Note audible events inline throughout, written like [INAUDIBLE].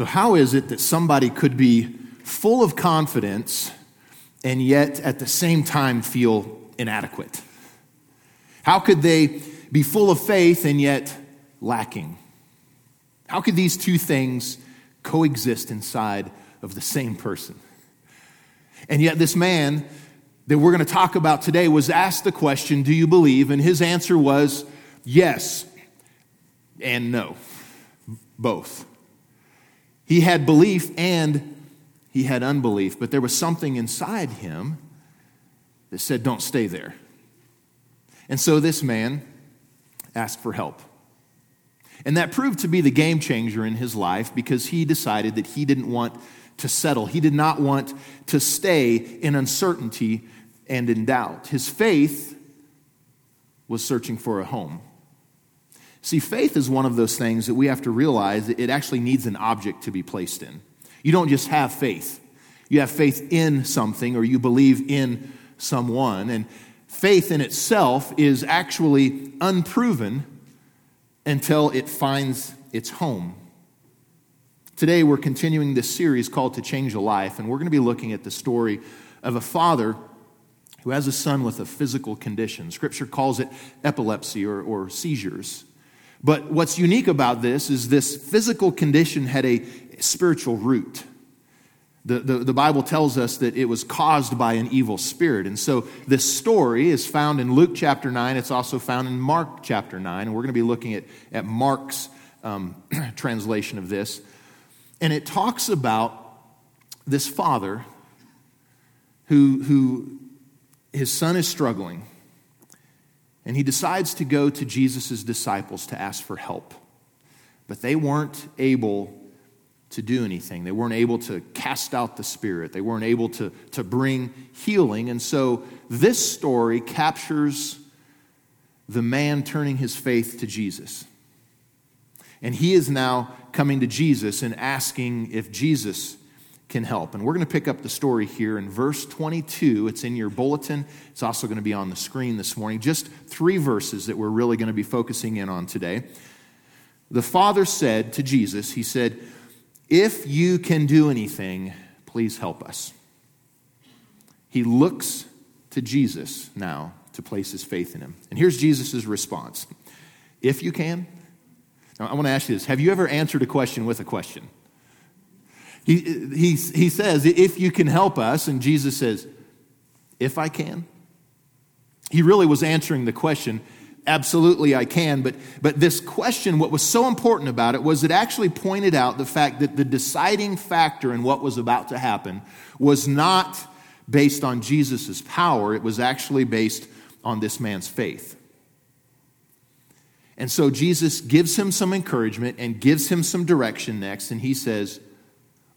So, how is it that somebody could be full of confidence and yet at the same time feel inadequate? How could they be full of faith and yet lacking? How could these two things coexist inside of the same person? And yet, this man that we're going to talk about today was asked the question, Do you believe? And his answer was yes and no, both. He had belief and he had unbelief, but there was something inside him that said, Don't stay there. And so this man asked for help. And that proved to be the game changer in his life because he decided that he didn't want to settle. He did not want to stay in uncertainty and in doubt. His faith was searching for a home. See, faith is one of those things that we have to realize it actually needs an object to be placed in. You don't just have faith, you have faith in something or you believe in someone. And faith in itself is actually unproven until it finds its home. Today, we're continuing this series called To Change a Life, and we're going to be looking at the story of a father who has a son with a physical condition. Scripture calls it epilepsy or, or seizures. But what's unique about this is this physical condition had a spiritual root. The, the, the, Bible tells us that it was caused by an evil spirit. And so this story is found in Luke chapter 9. It's also found in Mark chapter 9. And we're going to be looking at, at Mark's um, [CLEARS THROAT] translation of this. And it talks about this father who, who his son is struggling and he decides to go to Jesus' disciples to ask for help. But they weren't able to do anything. They weren't able to cast out the spirit. They weren't able to, to bring healing. And so this story captures the man turning his faith to Jesus. And he is now coming to Jesus and asking if Jesus can help. And we're going to pick up the story here in verse 22. It's in your bulletin. It's also going to be on the screen this morning. Just three verses that we're really going to be focusing in on today. The Father said to Jesus, He said, If you can do anything, please help us. He looks to Jesus now to place his faith in him. And here's Jesus' response If you can. Now, I want to ask you this Have you ever answered a question with a question? He, he, he says, If you can help us, and Jesus says, If I can. He really was answering the question, Absolutely, I can. But, but this question, what was so important about it was it actually pointed out the fact that the deciding factor in what was about to happen was not based on Jesus' power, it was actually based on this man's faith. And so Jesus gives him some encouragement and gives him some direction next, and he says,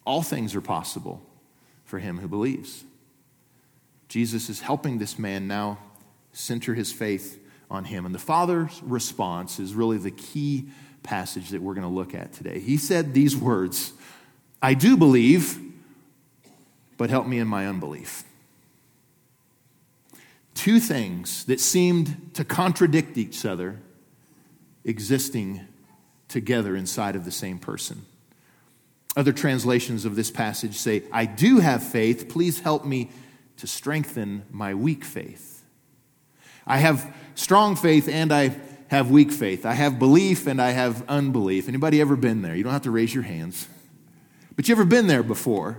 all things are possible for him who believes. Jesus is helping this man now center his faith on him. And the Father's response is really the key passage that we're going to look at today. He said these words I do believe, but help me in my unbelief. Two things that seemed to contradict each other existing together inside of the same person. Other translations of this passage say, I do have faith. Please help me to strengthen my weak faith. I have strong faith and I have weak faith. I have belief and I have unbelief. Anybody ever been there? You don't have to raise your hands. But you ever been there before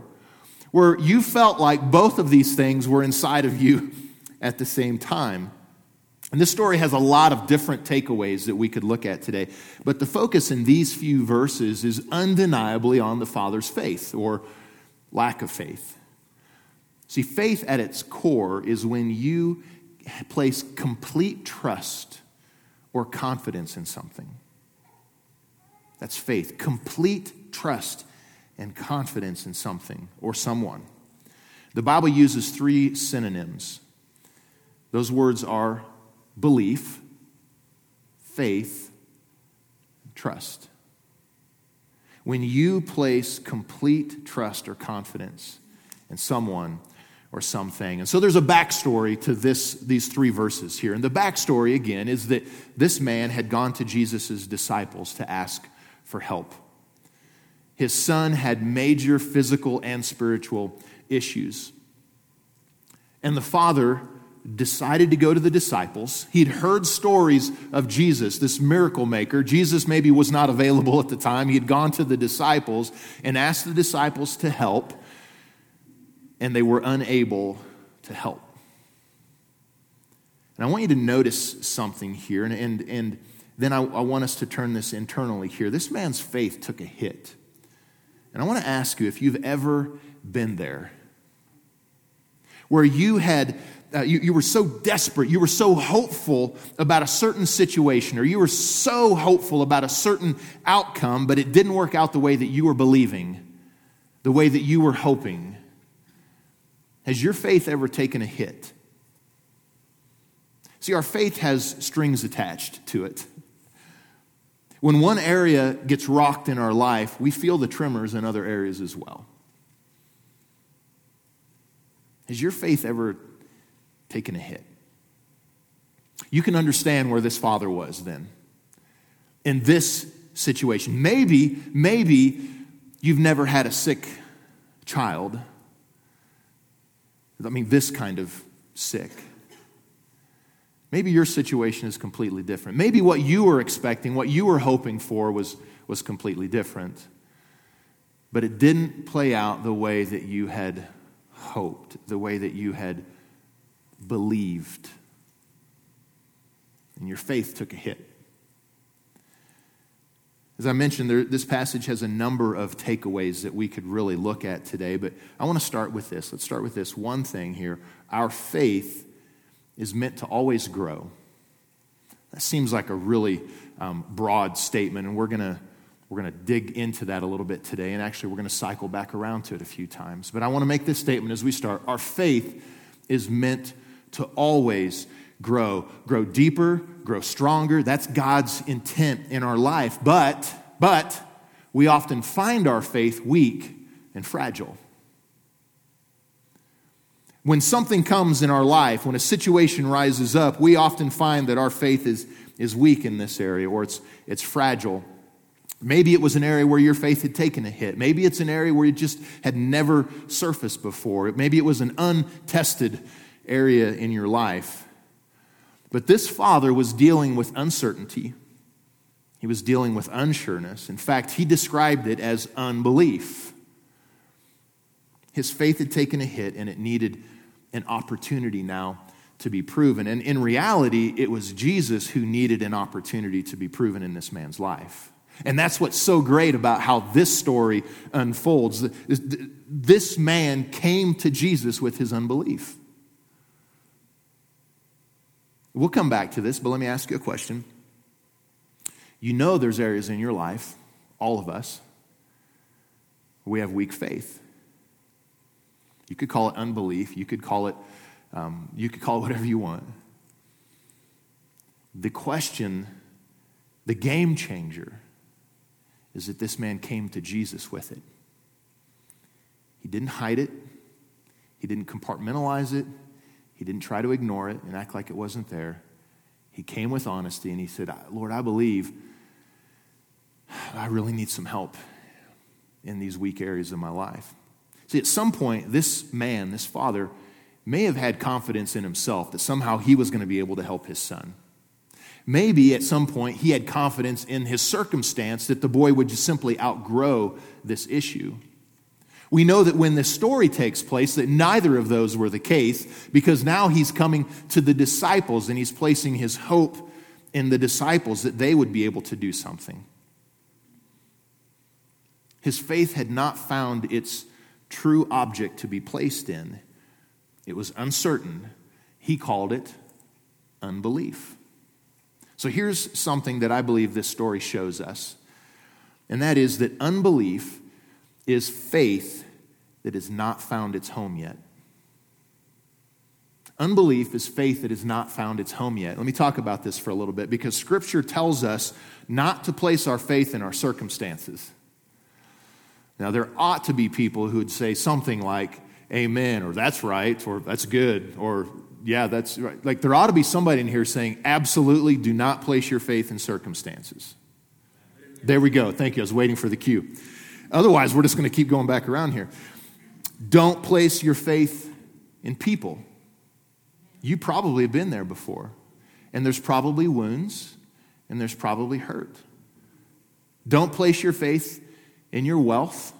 where you felt like both of these things were inside of you at the same time? And this story has a lot of different takeaways that we could look at today. But the focus in these few verses is undeniably on the Father's faith or lack of faith. See, faith at its core is when you place complete trust or confidence in something. That's faith. Complete trust and confidence in something or someone. The Bible uses three synonyms. Those words are belief, faith, trust. When you place complete trust or confidence in someone or something. And so there's a backstory to this, these three verses here. And the backstory, again, is that this man had gone to Jesus' disciples to ask for help. His son had major physical and spiritual issues. And the father decided to go to the disciples. He'd heard stories of Jesus, this miracle maker. Jesus maybe was not available at the time. He had gone to the disciples and asked the disciples to help, and they were unable to help. And I want you to notice something here, and, and, and then I, I want us to turn this internally here. This man's faith took a hit. And I want to ask you if you've ever been there where you had uh, you, you were so desperate, you were so hopeful about a certain situation, or you were so hopeful about a certain outcome, but it didn't work out the way that you were believing, the way that you were hoping. Has your faith ever taken a hit? See, our faith has strings attached to it. When one area gets rocked in our life, we feel the tremors in other areas as well. Has your faith ever taken a hit. You can understand where this father was then. In this situation, maybe, maybe you've never had a sick child. I mean, this kind of sick. Maybe your situation is completely different. Maybe what you were expecting, what you were hoping for, was, was completely different. But it didn't play out the way that you had hoped, the way that you had believed. And your faith took a hit. As I mentioned, there, this passage has a number of takeaways that we could really look at today, but I want to start with this. Let's start with this one thing here. Our faith is meant to always grow. That seems like a really um, broad statement, and we're going to we're going to dig into that a little bit today, and actually, we're going to cycle back around to it a few times. But I want to make this statement as we start. Our faith is meant to always grow, grow deeper, grow stronger. That's God's intent in our life. But, but, we often find our faith weak and fragile. When something comes in our life, when a situation rises up, we often find that our faith is, is weak in this area or it's, it's fragile. Maybe it was an area where your faith had taken a hit. Maybe it's an area where it just had never surfaced before. Maybe it was an untested area in your life. But this father was dealing with uncertainty. He was dealing with unsureness. In fact, he described it as unbelief. His faith had taken a hit and it needed an opportunity now to be proven. And in reality, it was Jesus who needed an opportunity to be proven in this man's life. And that's what's so great about how this story unfolds. This man came to Jesus with his unbelief. We'll come back to this, but let me ask you a question. You know there's areas in your life, all of us, we have weak faith. You could call it unbelief. You could call it, um, you could call it whatever you want. The question, the game changer, is that this man came to Jesus with it. He didn't hide it. He didn't compartmentalize it. He didn't try to ignore it and act like it wasn't there. He came with honesty and he said, Lord, I believe I really need some help in these weak areas of my life. See, at some point, this man, this father, may have had confidence in himself that somehow he was going to be able to help his son. Maybe at some point he had confidence in his circumstance that the boy would just simply outgrow this issue. We know that when this story takes place, that neither of those were the case because now he's coming to the disciples and he's placing his hope in the disciples that they would be able to do something. His faith had not found its true object to be placed in, it was uncertain. He called it unbelief. So here's something that I believe this story shows us, and that is that unbelief is faith that has not found its home yet. Unbelief is faith that has not found its home yet. Let me talk about this for a little bit because Scripture tells us not to place our faith in our circumstances. Now, there ought to be people who would say something like, Amen, or that's right, or that's good, or yeah, that's right. Like, there ought to be somebody in here saying, Absolutely do not place your faith in circumstances. There we go. Thank you. I was waiting for the cue. Otherwise, we're just going to keep going back around here. Don't place your faith in people. You probably have been there before. And there's probably wounds and there's probably hurt. Don't place your faith in your wealth.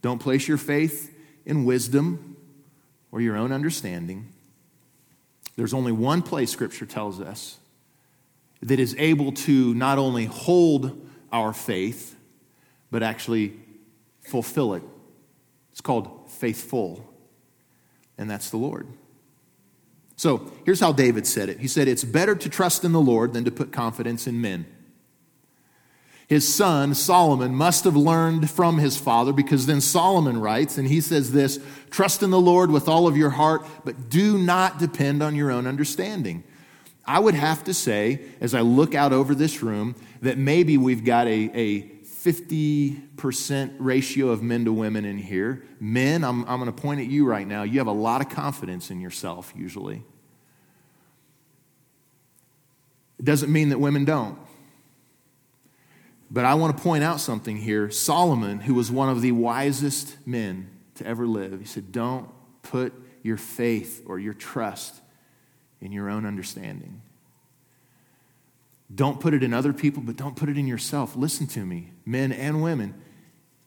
Don't place your faith in wisdom or your own understanding. There's only one place Scripture tells us that is able to not only hold our faith, but actually fulfill it. It's called faithful, and that's the Lord. So here's how David said it He said, It's better to trust in the Lord than to put confidence in men. His son, Solomon, must have learned from his father because then Solomon writes, and he says this Trust in the Lord with all of your heart, but do not depend on your own understanding. I would have to say, as I look out over this room, that maybe we've got a, a 50% ratio of men to women in here. Men, I'm, I'm going to point at you right now. You have a lot of confidence in yourself, usually. It doesn't mean that women don't. But I want to point out something here. Solomon, who was one of the wisest men to ever live, he said, Don't put your faith or your trust in your own understanding. Don't put it in other people, but don't put it in yourself. Listen to me, men and women.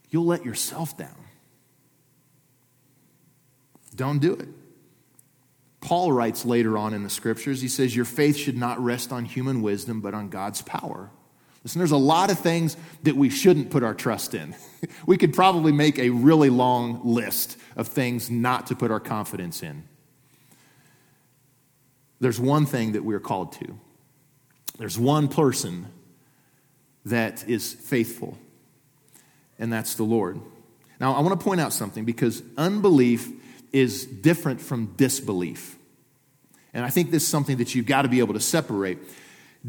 You'll let yourself down. Don't do it. Paul writes later on in the scriptures, he says, Your faith should not rest on human wisdom, but on God's power. Listen, there's a lot of things that we shouldn't put our trust in. [LAUGHS] we could probably make a really long list of things not to put our confidence in. There's one thing that we're called to. There's one person that is faithful, and that's the Lord. Now, I want to point out something because unbelief is different from disbelief. And I think this is something that you've got to be able to separate.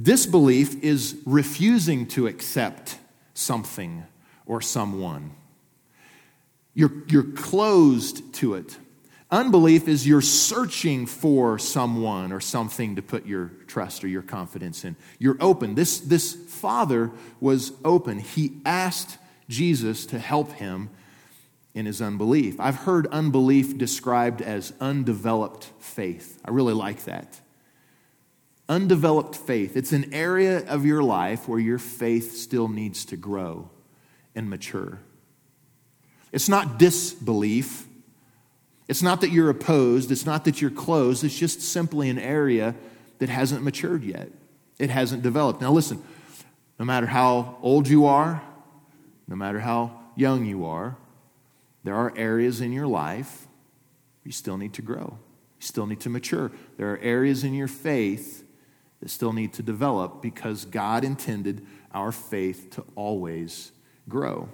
Disbelief is refusing to accept something or someone. You're, you're closed to it. Unbelief is you're searching for someone or something to put your trust or your confidence in. You're open. This, this father was open. He asked Jesus to help him in his unbelief. I've heard unbelief described as undeveloped faith. I really like that. Undeveloped faith. It's an area of your life where your faith still needs to grow and mature. It's not disbelief it's not that you're opposed, it's not that you're closed, it's just simply an area that hasn't matured yet. It hasn't developed. Now, listen, no matter how old you are, no matter how young you are, there are areas in your life you still need to grow. You still need to mature. There are areas in your faith that still need to develop because God intended our faith to always grow.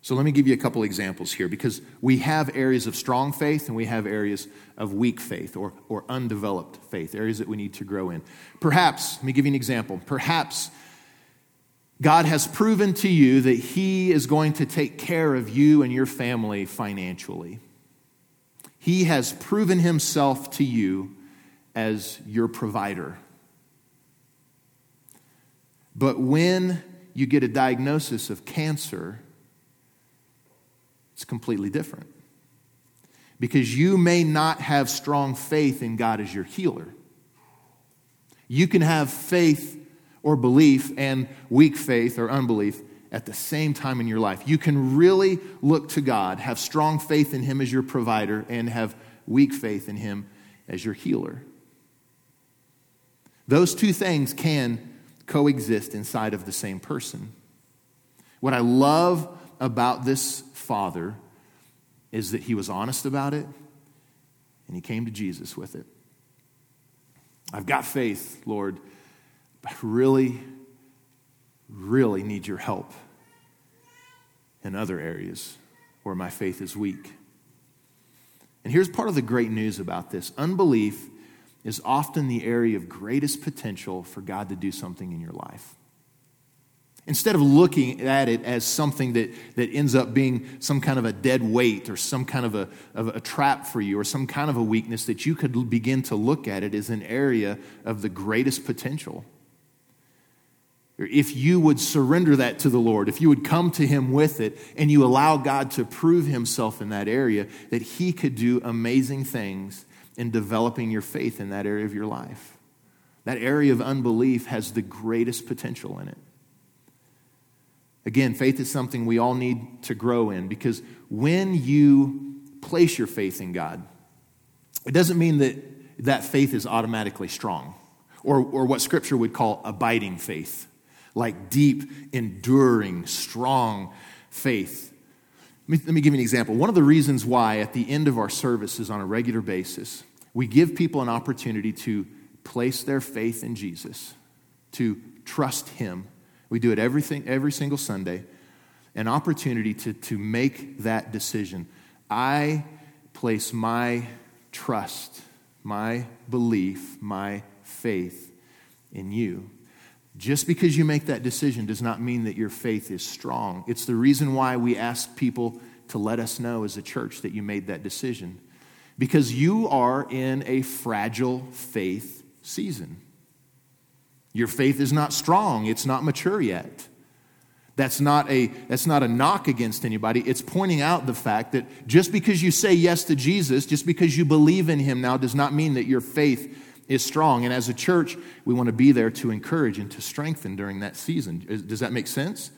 So let me give you a couple examples here because we have areas of strong faith and we have areas of weak faith or, or undeveloped faith, areas that we need to grow in. Perhaps, let me give you an example. Perhaps God has proven to you that He is going to take care of you and your family financially. He has proven Himself to you as your provider. But when you get a diagnosis of cancer, it's completely different. Because you may not have strong faith in God as your healer. You can have faith or belief and weak faith or unbelief at the same time in your life. You can really look to God, have strong faith in Him as your provider, and have weak faith in Him as your healer. Those two things can coexist inside of the same person. What I love about this father is that he was honest about it and he came to Jesus with it. I've got faith, Lord, but I really, really need your help in other areas where my faith is weak. And here's part of the great news about this unbelief is often the area of greatest potential for God to do something in your life. Instead of looking at it as something that, that ends up being some kind of a dead weight or some kind of a, of a trap for you or some kind of a weakness, that you could begin to look at it as an area of the greatest potential. if you would surrender that to the Lord, if you would come to Him with it, and you allow God to prove Himself in that area, that He could do amazing things in developing your faith in that area of your life. That area of unbelief has the greatest potential in it. Again, faith is something we all need to grow in because when you place your faith in God, it doesn't mean that that faith is automatically strong or, or what Scripture would call abiding faith like deep, enduring, strong faith. Let me, let me give you an example. One of the reasons why, at the end of our services on a regular basis, we give people an opportunity to place their faith in Jesus, to trust Him. We do it everything, every single Sunday. An opportunity to, to make that decision. I place my trust, my belief, my faith in you. Just because you make that decision does not mean that your faith is strong. It's the reason why we ask people to let us know as a church that you made that decision. Because you are in a fragile faith season. Your faith is not strong, it's not mature yet. That's not, a, that's not a knock against anybody. It's pointing out the fact that just because you say yes to Jesus, just because you believe in him now, does not mean that your faith is strong. And as a church, we want to be there to encourage and to strengthen during that season. Does that make sense?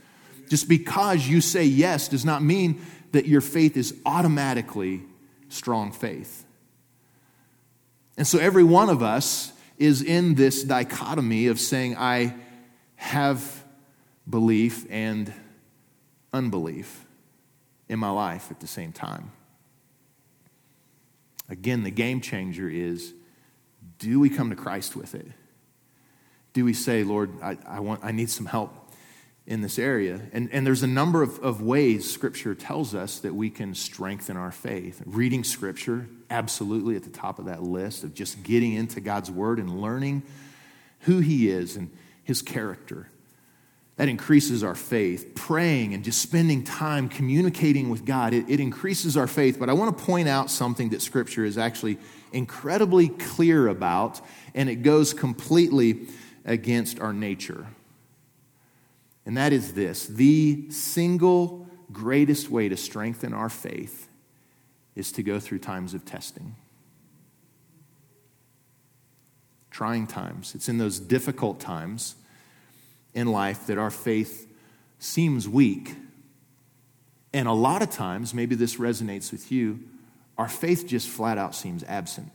Just because you say yes does not mean that your faith is automatically strong faith. And so every one of us is in this dichotomy of saying, I have belief and unbelief in my life at the same time. Again, the game changer is do we come to Christ with it? Do we say, Lord, I, I, want, I need some help in this area? And, and there's a number of, of ways Scripture tells us that we can strengthen our faith. Reading Scripture, absolutely at the top of that list of just getting into God's Word and learning who He is and His character. That increases our faith. Praying and just spending time communicating with God, it, it increases our faith. But I want to point out something that Scripture is actually incredibly clear about, and it goes completely against our nature. And that is this the single greatest way to strengthen our faith is to go through times of testing. Trying times. It's in those difficult times in life that our faith seems weak. And a lot of times, maybe this resonates with you, our faith just flat out seems absent.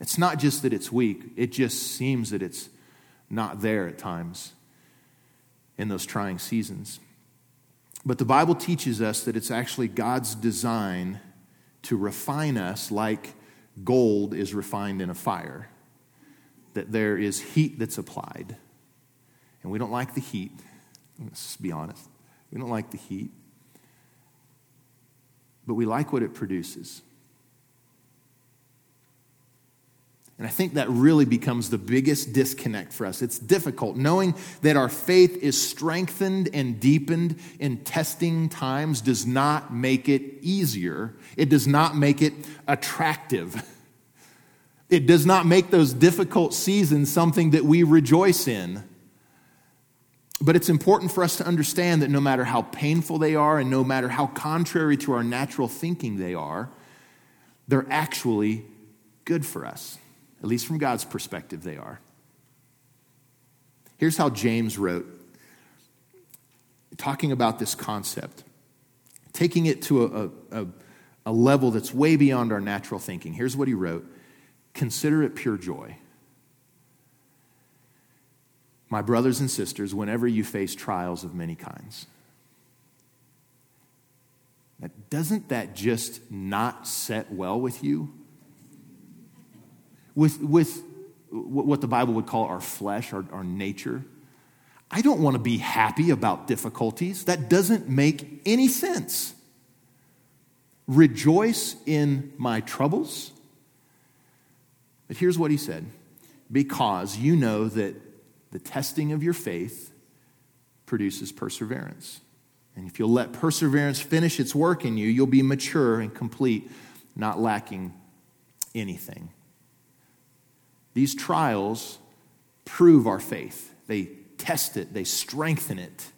It's not just that it's weak, it just seems that it's not there at times in those trying seasons. But the Bible teaches us that it's actually God's design to refine us like gold is refined in a fire, that there is heat that's applied. And we don't like the heat. Let's be honest. We don't like the heat but we like what it produces. And I think that really becomes the biggest disconnect for us. It's difficult knowing that our faith is strengthened and deepened in testing times does not make it easier. It does not make it attractive. [LAUGHS] It does not make those difficult seasons something that we rejoice in. But it's important for us to understand that no matter how painful they are and no matter how contrary to our natural thinking they are, they're actually good for us. At least from God's perspective, they are. Here's how James wrote, talking about this concept, taking it to a, a, a level that's way beyond our natural thinking. Here's what he wrote Consider it pure joy my brothers and sisters, whenever you face trials of many kinds. doesn't that just not set well with you? With, with what the Bible would call our flesh, our, our nature? I don't want to be happy about difficulties. That doesn't make any sense. Rejoice in my troubles. But here's what he said because you know that the testing of your faith produces perseverance. And if you'll let perseverance finish its work in you, you'll be mature and complete, not lacking anything. These trials prove our faith. they test it, they strengthen it.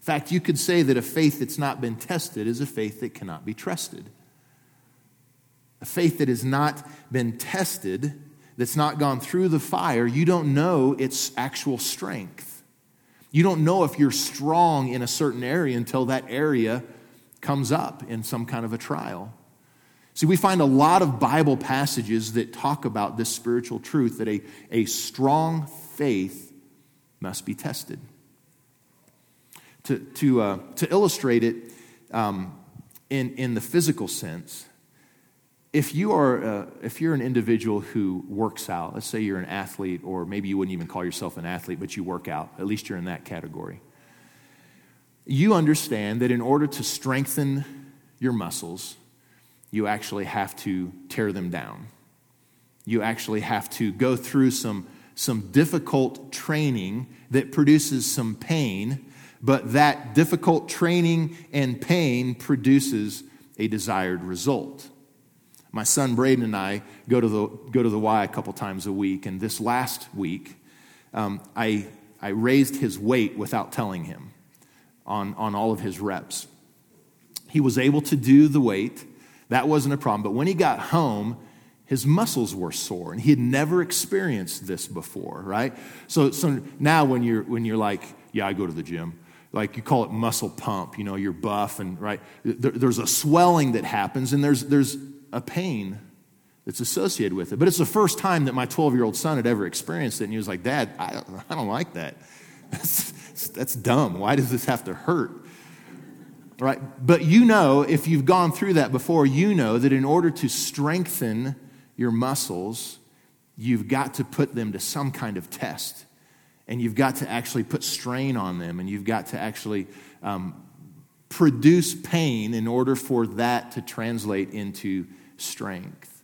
In fact, you could say that a faith that's not been tested is a faith that cannot be trusted. A faith that has not been tested, that's not gone through the fire, you don't know its actual strength. You don't know if you're strong in a certain area until that area comes up in some kind of a trial. See, we find a lot of Bible passages that talk about this spiritual truth that a, a strong faith must be tested. To, to, uh, to illustrate it um, in, in the physical sense, if you are uh, if you're an individual who works out let's say you're an athlete or maybe you wouldn't even call yourself an athlete but you work out at least you're in that category you understand that in order to strengthen your muscles you actually have to tear them down you actually have to go through some some difficult training that produces some pain but that difficult training and pain produces a desired result my son Braden and I go to the, go to the Y a couple times a week, and this last week, um, I, I raised his weight without telling him on, on all of his reps. He was able to do the weight, that wasn't a problem, but when he got home, his muscles were sore, and he had never experienced this before, right? So, so now when you're, when you're like, yeah, I go to the gym, like you call it muscle pump, you know, you're buff, and right, there, there's a swelling that happens, and there's, there's a pain that's associated with it. But it's the first time that my 12 year old son had ever experienced it. And he was like, Dad, I don't, I don't like that. [LAUGHS] That's, that's dumb. Why does this have to hurt? Right? But you know, if you've gone through that before, you know that in order to strengthen your muscles, you've got to put them to some kind of test. And you've got to actually put strain on them. And you've got to actually um, produce pain in order for that to translate into strength.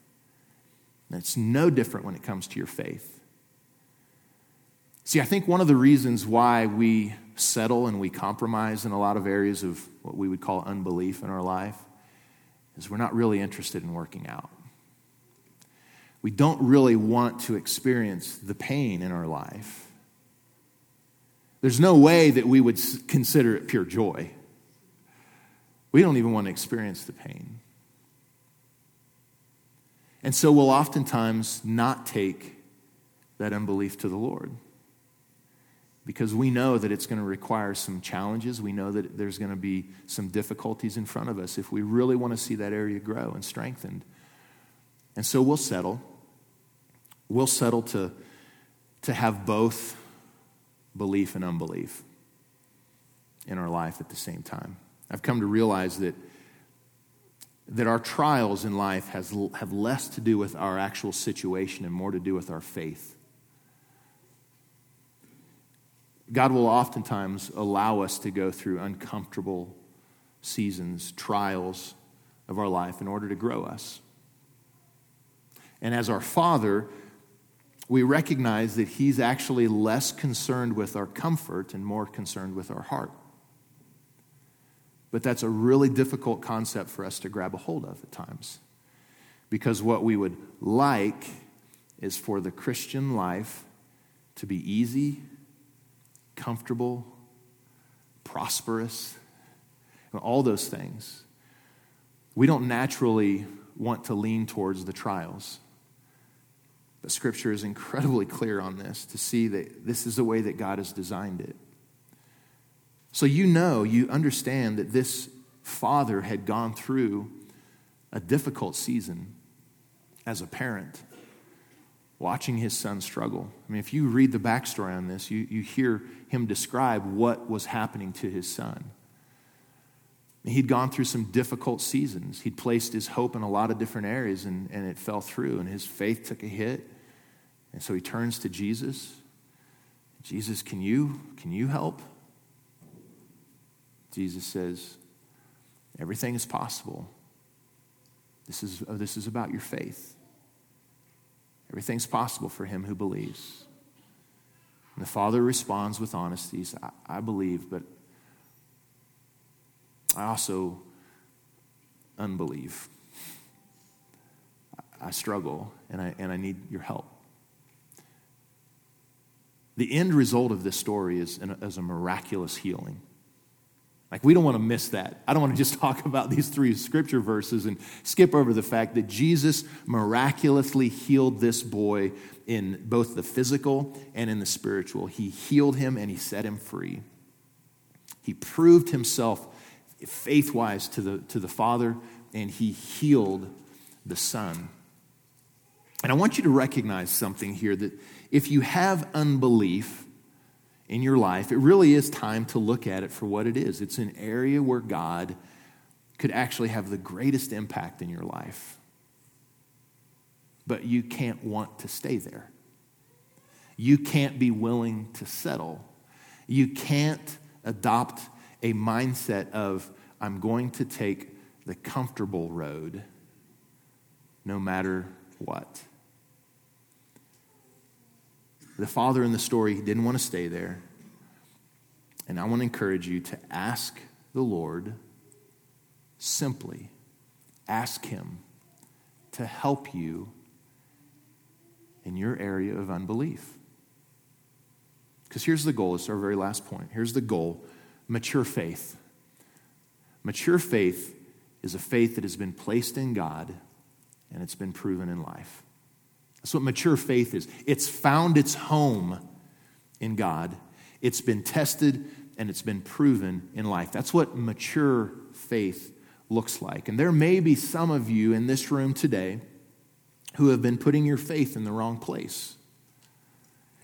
And it's no different when it comes to your faith. See, I think one of the reasons why we settle and we compromise in a lot of areas of what we would call unbelief in our life is we're not really interested in working out. We don't really want to experience the pain in our life. There's no way that we would consider it pure joy. We don't even want to experience the pain. And so we'll oftentimes not take that unbelief to the Lord because we know that it's going to require some challenges. We know that there's going to be some difficulties in front of us if we really want to see that area grow and strengthened. And so we'll settle. We'll settle to, to have both belief and unbelief in our life at the same time. I've come to realize that that our trials in life has, have less to do with our actual situation and more to do with our faith. God will oftentimes allow us to go through uncomfortable seasons, trials of our life in order to grow us. And as our Father, we recognize that He's actually less concerned with our comfort and more concerned with our heart. But that's a really difficult concept for us to grab a hold of at times. Because what we would like is for the Christian life to be easy, comfortable, prosperous, and all those things. We don't naturally want to lean towards the trials. But Scripture is incredibly clear on this to see that this is the way that God has designed it. So you know, you understand that this father had gone through a difficult season as a parent, watching his son struggle. I mean, if you read the backstory on this, you, you hear him describe what was happening to his son. He'd gone through some difficult seasons. He'd placed his hope in a lot of different areas and, and it fell through, and his faith took a hit. And so he turns to Jesus. Jesus, can you, can you help? Jesus says, everything is possible. This is, oh, this is about your faith. Everything's possible for him who believes. And the father responds with honesty. I, I believe, but I also unbelieve. I struggle and I, and I need your help. the end result of this story is, an, is a miraculous healing. Like, we don't want to miss that. I don't want to just [LAUGHS] talk about these three scripture verses and skip over the fact that Jesus miraculously healed this boy in both the physical and in the spiritual. He healed him and he set him free. He proved himself faith wise to the, to the Father and he healed the Son. And I want you to recognize something here that if you have unbelief, in your life, it really is time to look at it for what it is. It's an area where God could actually have the greatest impact in your life. But you can't want to stay there. You can't be willing to settle. You can't adopt a mindset of, I'm going to take the comfortable road no matter what. The father in the story didn't want to stay there. And I want to encourage you to ask the Lord simply, ask Him to help you in your area of unbelief. Because here's the goal, it's our very last point. Here's the goal mature faith. Mature faith is a faith that has been placed in God and it's been proven in life. That's what mature faith is. It's found its home in God, it's been tested and it's been proven in life. That's what mature faith looks like. And there may be some of you in this room today who have been putting your faith in the wrong place.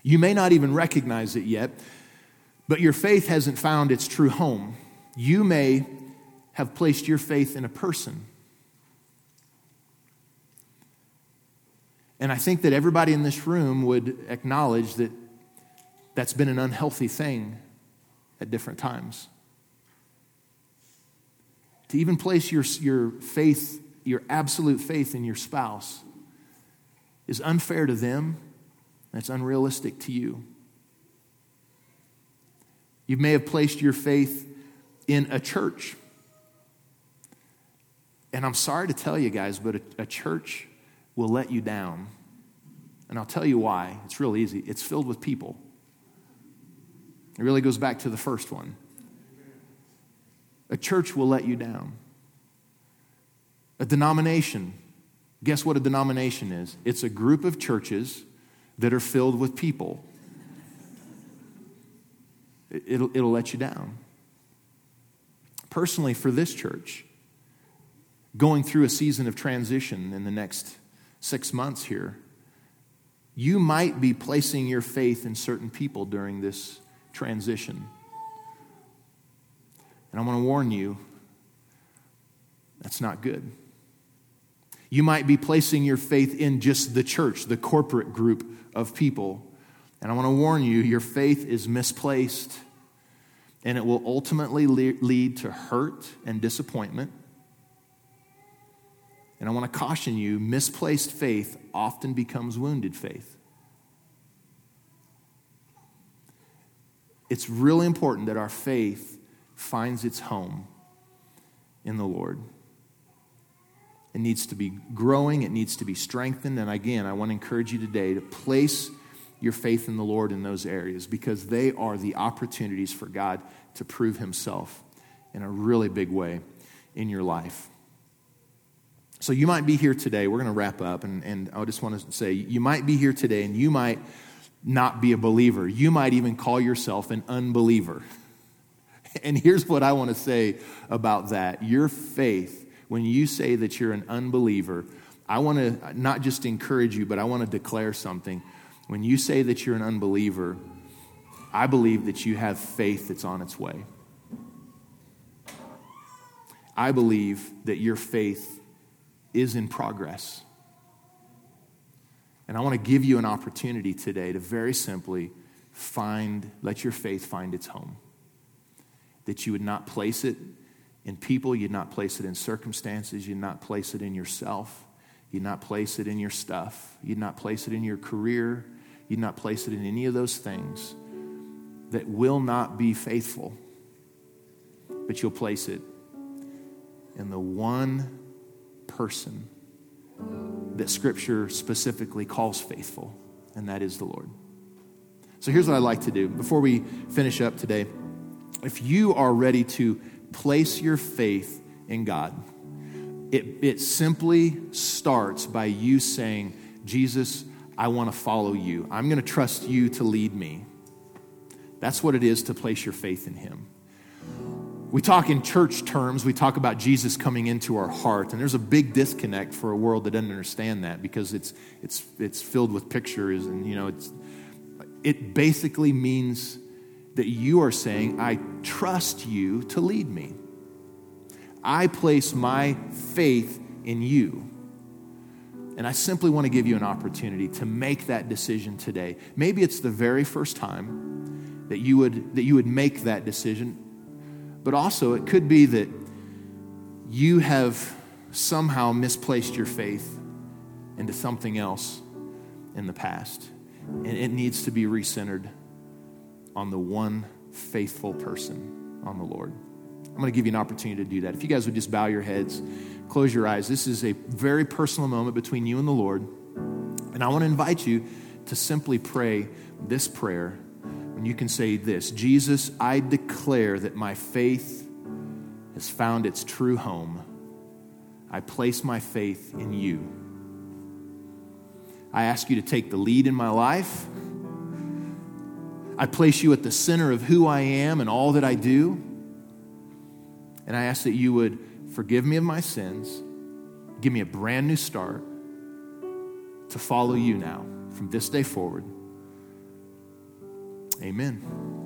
You may not even recognize it yet, but your faith hasn't found its true home. You may have placed your faith in a person And I think that everybody in this room would acknowledge that that's been an unhealthy thing at different times. To even place your, your faith, your absolute faith in your spouse, is unfair to them and it's unrealistic to you. You may have placed your faith in a church. And I'm sorry to tell you guys, but a, a church will let you down. And I'll tell you why. It's real easy. It's filled with people. It really goes back to the first one. A church will let you down. A denomination, guess what a denomination is? It's a group of churches that are filled with people. It'll, it'll let you down. Personally, for this church, going through a season of transition in the next six months here, you might be placing your faith in certain people during this transition. And I want to warn you that's not good. You might be placing your faith in just the church, the corporate group of people. And I want to warn you your faith is misplaced, and it will ultimately lead to hurt and disappointment. And I want to caution you misplaced faith often becomes wounded faith. It's really important that our faith finds its home in the Lord. It needs to be growing, it needs to be strengthened. And again, I want to encourage you today to place your faith in the Lord in those areas because they are the opportunities for God to prove Himself in a really big way in your life. So you might be here today. We're going to wrap up, and, and I just want to say you might be here today, and you might not be a believer. You might even call yourself an unbeliever. [LAUGHS] And here's what I want to say about that your faith, when you say that you're an unbeliever, I want to not just encourage you, but I want to declare something. When you say that you're an unbeliever, I believe that you have faith that's on its way. I believe that your faith is in progress. And I want to give you an opportunity today to very simply find, let your faith find its home. That you would not place it in people, you'd not place it in circumstances, you'd not place it in yourself, you'd not place it in your stuff, you'd not place it in your career, you'd not place it in any of those things that will not be faithful. But you'll place it in the one person that Scripture specifically calls faithful, and that is the Lord. So here's what I'd like to do before we finish up today. If you are ready to place your faith in God, it, it simply starts by you saying, Jesus, I want to follow you. I'm going to trust you to lead me. That's what it is to place your faith in Him. We talk in church terms, we talk about Jesus coming into our heart, and there's a big disconnect for a world that doesn't understand that because it's, it's, it's filled with pictures and, you know, it's, it basically means that you are saying, I trust you to lead me. I place my faith in you. And I simply want to give you an opportunity to make that decision today. Maybe it's the very first time that you would, that you would make that decision, but also it could be that you have somehow misplaced your faith into something else in the past. And it needs to be recentered on the one faithful person, on the Lord. I'm going to give you an opportunity to do that. If you guys would just bow your heads, close your eyes. This is a very personal moment between you and the Lord. And I want to invite you to simply pray this prayer. And you can say this Jesus, I declare that my faith has found its true home. I place my faith in you. I ask you to take the lead in my life. I place you at the center of who I am and all that I do. And I ask that you would forgive me of my sins, give me a brand new start to follow you now from this day forward. Amen.